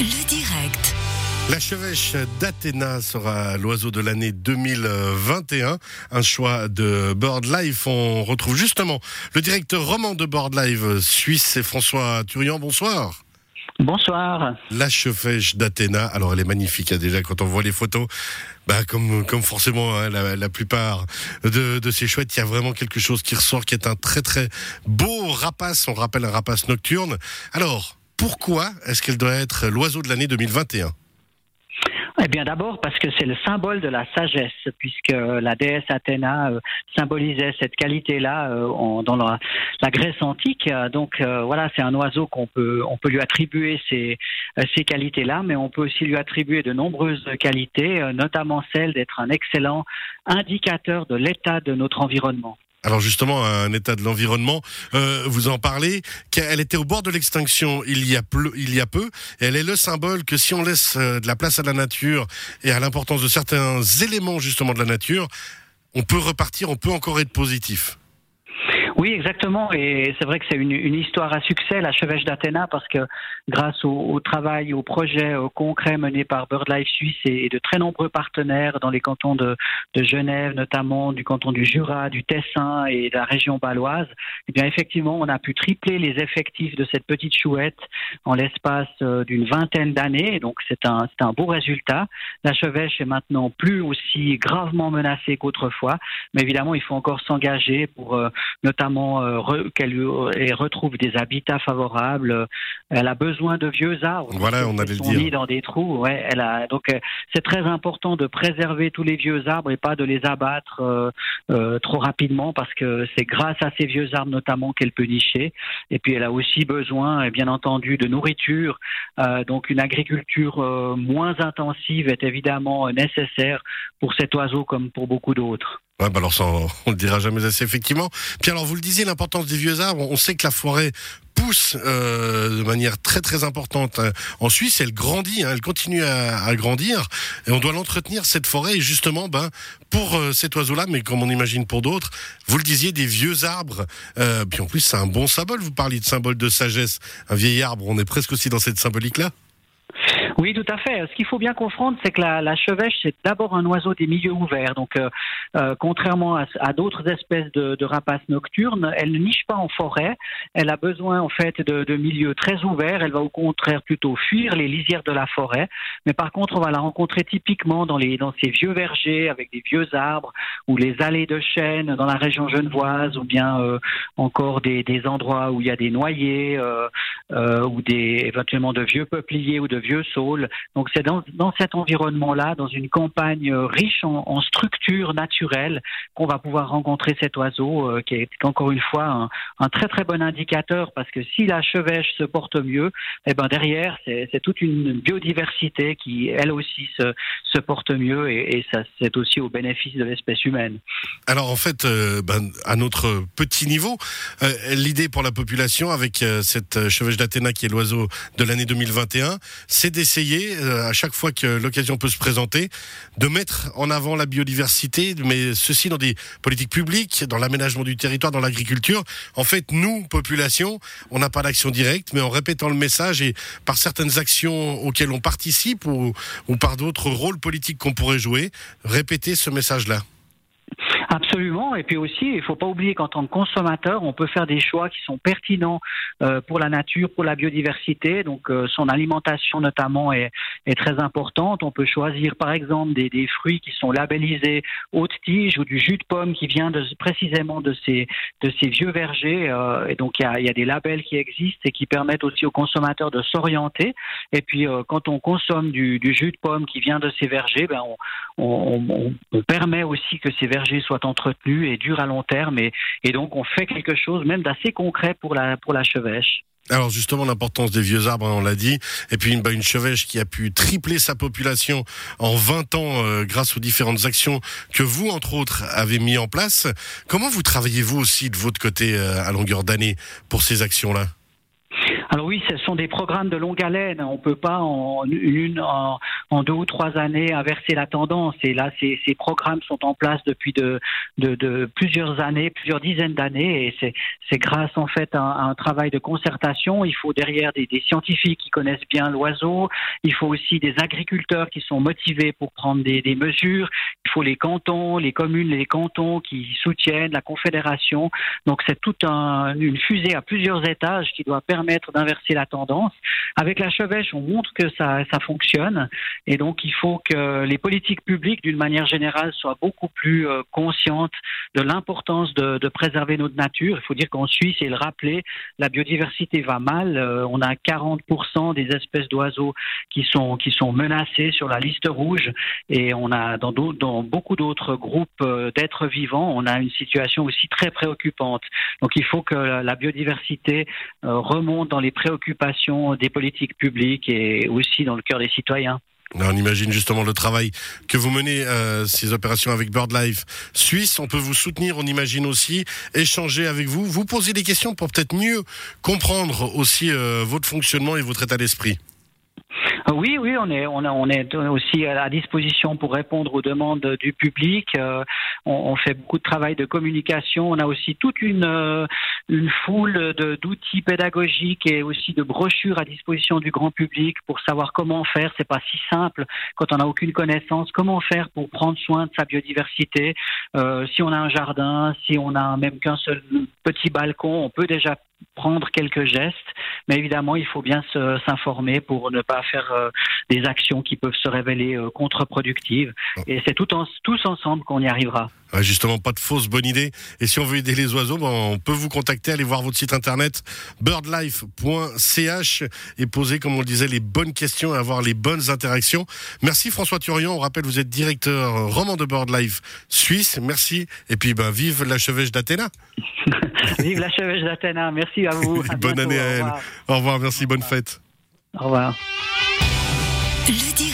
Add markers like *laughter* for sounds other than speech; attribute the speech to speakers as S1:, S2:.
S1: Le direct.
S2: La chevêche d'Athéna sera l'oiseau de l'année 2021. Un choix de BirdLife. On retrouve justement le directeur roman de BirdLife suisse, c'est François Turian. Bonsoir.
S3: Bonsoir.
S2: La chevêche d'Athéna, alors elle est magnifique hein, déjà quand on voit les photos. Bah, comme, comme forcément hein, la, plupart de, de ces chouettes, il y a vraiment quelque chose qui ressort, qui est un très très beau rapace. On rappelle un rapace nocturne. Alors, pourquoi est-ce qu'elle doit être l'oiseau de l'année 2021
S3: eh bien, d'abord parce que c'est le symbole de la sagesse, puisque la déesse Athéna euh, symbolisait cette qualité-là euh, dans la, Grèce antique. Donc euh, voilà, c'est un oiseau qu'on peut lui attribuer ces, ces qualités-là, mais on peut aussi lui attribuer de nombreuses qualités, notamment celle d'être un excellent indicateur de l'état de notre environnement.
S2: Alors justement, un état de l'environnement, euh, vous en parlez, qu'elle était au bord de l'extinction il y a peu, il y a peu, et elle est le symbole que si on laisse euh, de la place à la nature et à l'importance de certains éléments justement de la nature, on peut repartir, on peut encore être positif.
S3: Oui, exactement. Et c'est vrai que c'est une, une, histoire à succès, la chevêche d'Athéna, parce que grâce au, au travail, au projet concret mené par BirdLife Suisse et, de très nombreux partenaires dans les cantons de, de, Genève, notamment du canton du Jura, du Tessin et de la région baloise, eh bien effectivement, on a pu tripler les effectifs de cette petite chouette en l'espace euh, d'une vingtaine d'années. Donc c'est un, un beau résultat. La chevêche est maintenant plus aussi gravement menacée qu'autrefois, mais évidemment, il faut encore s'engager pour euh, notamment euh, qu'elle retrouve des habitats favorables. Elle a besoin de vieux arbres.
S2: Voilà, on allait le dire.
S3: dans des trous. Ouais, elle a donc euh, c'est très important de préserver tous les vieux arbres et pas de les abattre euh, trop rapidement parce que c'est grâce à ces vieux arbres notamment qu'elle peut nicher. Et puis elle a aussi besoin, bien entendu, de nourriture. donc une agriculture moins intensive est évidemment nécessaire pour cet oiseau comme pour beaucoup d'autres.
S2: Ouais, bah alors on le dira jamais assez, effectivement. Puis alors, vous le disiez, l'importance des vieux arbres. On sait que la forêt pousse euh, de manière très très importante euh, en Suisse. Elle grandit, hein, elle continue à, à, grandir, et on doit l'entretenir cette forêt. Et justement, ben pour euh, cet oiseau-là, mais comme on imagine pour d'autres, vous le disiez, des vieux arbres. Euh, puis en plus, c'est un bon symbole. Vous parliez de symbole de sagesse. Un vieil arbre, on est presque aussi dans cette symbolique-là.
S3: Oui, tout à fait. Ce qu'il faut bien comprendre, c'est que la, la chevêche, c'est d'abord un oiseau des milieux ouverts. Donc, euh, euh contrairement à, d'autres espèces de, de, rapaces nocturnes, elle ne niche pas en forêt. Elle a besoin, en fait, de, de, milieux très ouverts. Elle va au contraire plutôt fuir les lisières de la forêt. Mais par contre, on va la rencontrer typiquement dans, les, dans ces vieux vergers avec des vieux arbres ou les allées de chênes dans la région genevoise ou bien euh, encore des, endroits où il y a des noyers euh, euh ou des éventuellement de vieux peupliers ou de vieux saules donc c'est dans, cet environnement-là, dans une campagne riche en, structures naturelles, qu'on va pouvoir rencontrer cet oiseau, qui est encore une fois un, très très bon indicateur, parce que si la chevêche se porte mieux, eh ben derrière c'est toute une biodiversité qui elle aussi se, porte mieux, et, ça c'est aussi au bénéfice de l'espèce humaine.
S2: Alors en fait, euh, ben, à notre petit niveau, euh, l'idée pour la population avec cette chevêche d'Athéna qui est l'oiseau de l'année 2021, c'est d'essayer euh, à chaque fois que l'occasion peut se présenter, de mettre en avant la biodiversité, mais ceci dans des politiques publiques, dans l'aménagement du territoire, dans l'agriculture. En fait, nous, population, on n'a pas d'action directe, mais en répétant le message et par certaines actions auxquelles on participe ou, ou par d'autres rôles politiques qu'on pourrait jouer, répéter ce message-là.
S3: Absolument. Et puis aussi, il ne faut pas oublier qu'en tant que consommateur, on peut faire des choix qui sont pertinents euh, pour la nature, pour la biodiversité. Donc, euh, son alimentation notamment est, est, très importante. On peut choisir, par exemple, des, des, fruits qui sont labellisés haute tige ou du jus de pomme qui vient de, précisément de ces, de ces vieux vergers. Euh, et donc, il y a, y a, des labels qui existent et qui permettent aussi aux consommateurs de s'orienter. Et puis, quand on consomme du, du, jus de pomme qui vient de ces vergers, ben, on, on, on permet aussi que ces vergers soient entretenu et dure à long terme. Et, et donc, on fait quelque chose même d'assez concret pour la, pour la chevêche.
S2: Alors justement l'importance des vieux arbres, hein, on l'a dit, et puis une, bah, chevêche qui a pu tripler sa population en 20 ans euh, grâce aux différentes actions que vous, entre autres, avez mis en place. Comment vous travaillez-vous aussi de votre côté euh, à longueur d'année pour ces actions-là?
S3: Alors oui, ce sont des programmes de longue haleine. On ne peut pas en, une, en, deux ou trois années inverser la tendance. Et là, ces, ces programmes sont en place depuis de, de, de plusieurs années, plusieurs dizaines d'années. Et c'est grâce en fait à, un travail de concertation. Il faut derrière des, des scientifiques qui connaissent bien l'oiseau. Il faut aussi des agriculteurs qui sont motivés pour prendre des, des mesures. Il faut les cantons, les communes, les cantons qui soutiennent la confédération. Donc c'est toute un, une fusée à plusieurs étages qui doit permettre inverser la tendance. Avec la chevêche, on montre que ça, fonctionne. Et donc, il faut que les politiques publiques, d'une manière générale, soient beaucoup plus euh, conscientes de l'importance de, préserver notre nature. Il faut dire qu'en Suisse, et le rappeler, la biodiversité va mal. Euh, on a 40% des espèces d'oiseaux qui sont, menacées sur la liste rouge. Et on a dans, dans beaucoup d'autres groupes euh, d'êtres vivants, on a une situation aussi très préoccupante. Donc, il faut que la biodiversité remonte dans les préoccupations des politiques publiques et aussi dans le cœur des citoyens.
S2: On imagine justement le travail que vous menez, euh, ces opérations avec BirdLife Suisse. On peut vous soutenir, on imagine aussi, échanger avec vous, vous poser des questions pour peut-être mieux comprendre aussi euh, votre fonctionnement et votre état d'esprit.
S3: Oui, oui, on est, on, on est aussi à disposition pour répondre aux demandes du public. Euh, on, fait beaucoup de travail de communication. On a aussi toute une, euh, une foule d'outils pédagogiques et aussi de brochures à disposition du grand public pour savoir comment faire. C'est pas si simple quand on n'a aucune connaissance. Comment faire pour prendre soin de sa biodiversité? Euh, Si on a un jardin, si on a même qu'un seul petit balcon, on peut déjà prendre quelques gestes, mais évidemment, il faut bien s'informer pour ne pas faire euh, des actions qui peuvent se révéler euh, contre-productives. Et c'est tout en, tous ensemble qu'on y arrivera.
S2: justement, pas de fausse bonne idée. Et si on veut aider les oiseaux, ben, on peut vous contacter, aller voir votre site internet birdlife.ch et poser, comme on le disait, les bonnes questions et avoir les bonnes interactions. Merci François Turian. On rappelle, vous êtes directeur euh, roman de BirdLife Suisse. Merci. Et puis, ben, vive la chevêche d'Athéna. *laughs*
S3: vive la chevêche d'Athéna. Merci à vous. *laughs*
S2: bonne année à elle. Au revoir. Merci. Bonne fête.
S3: Au revoir.
S1: Le.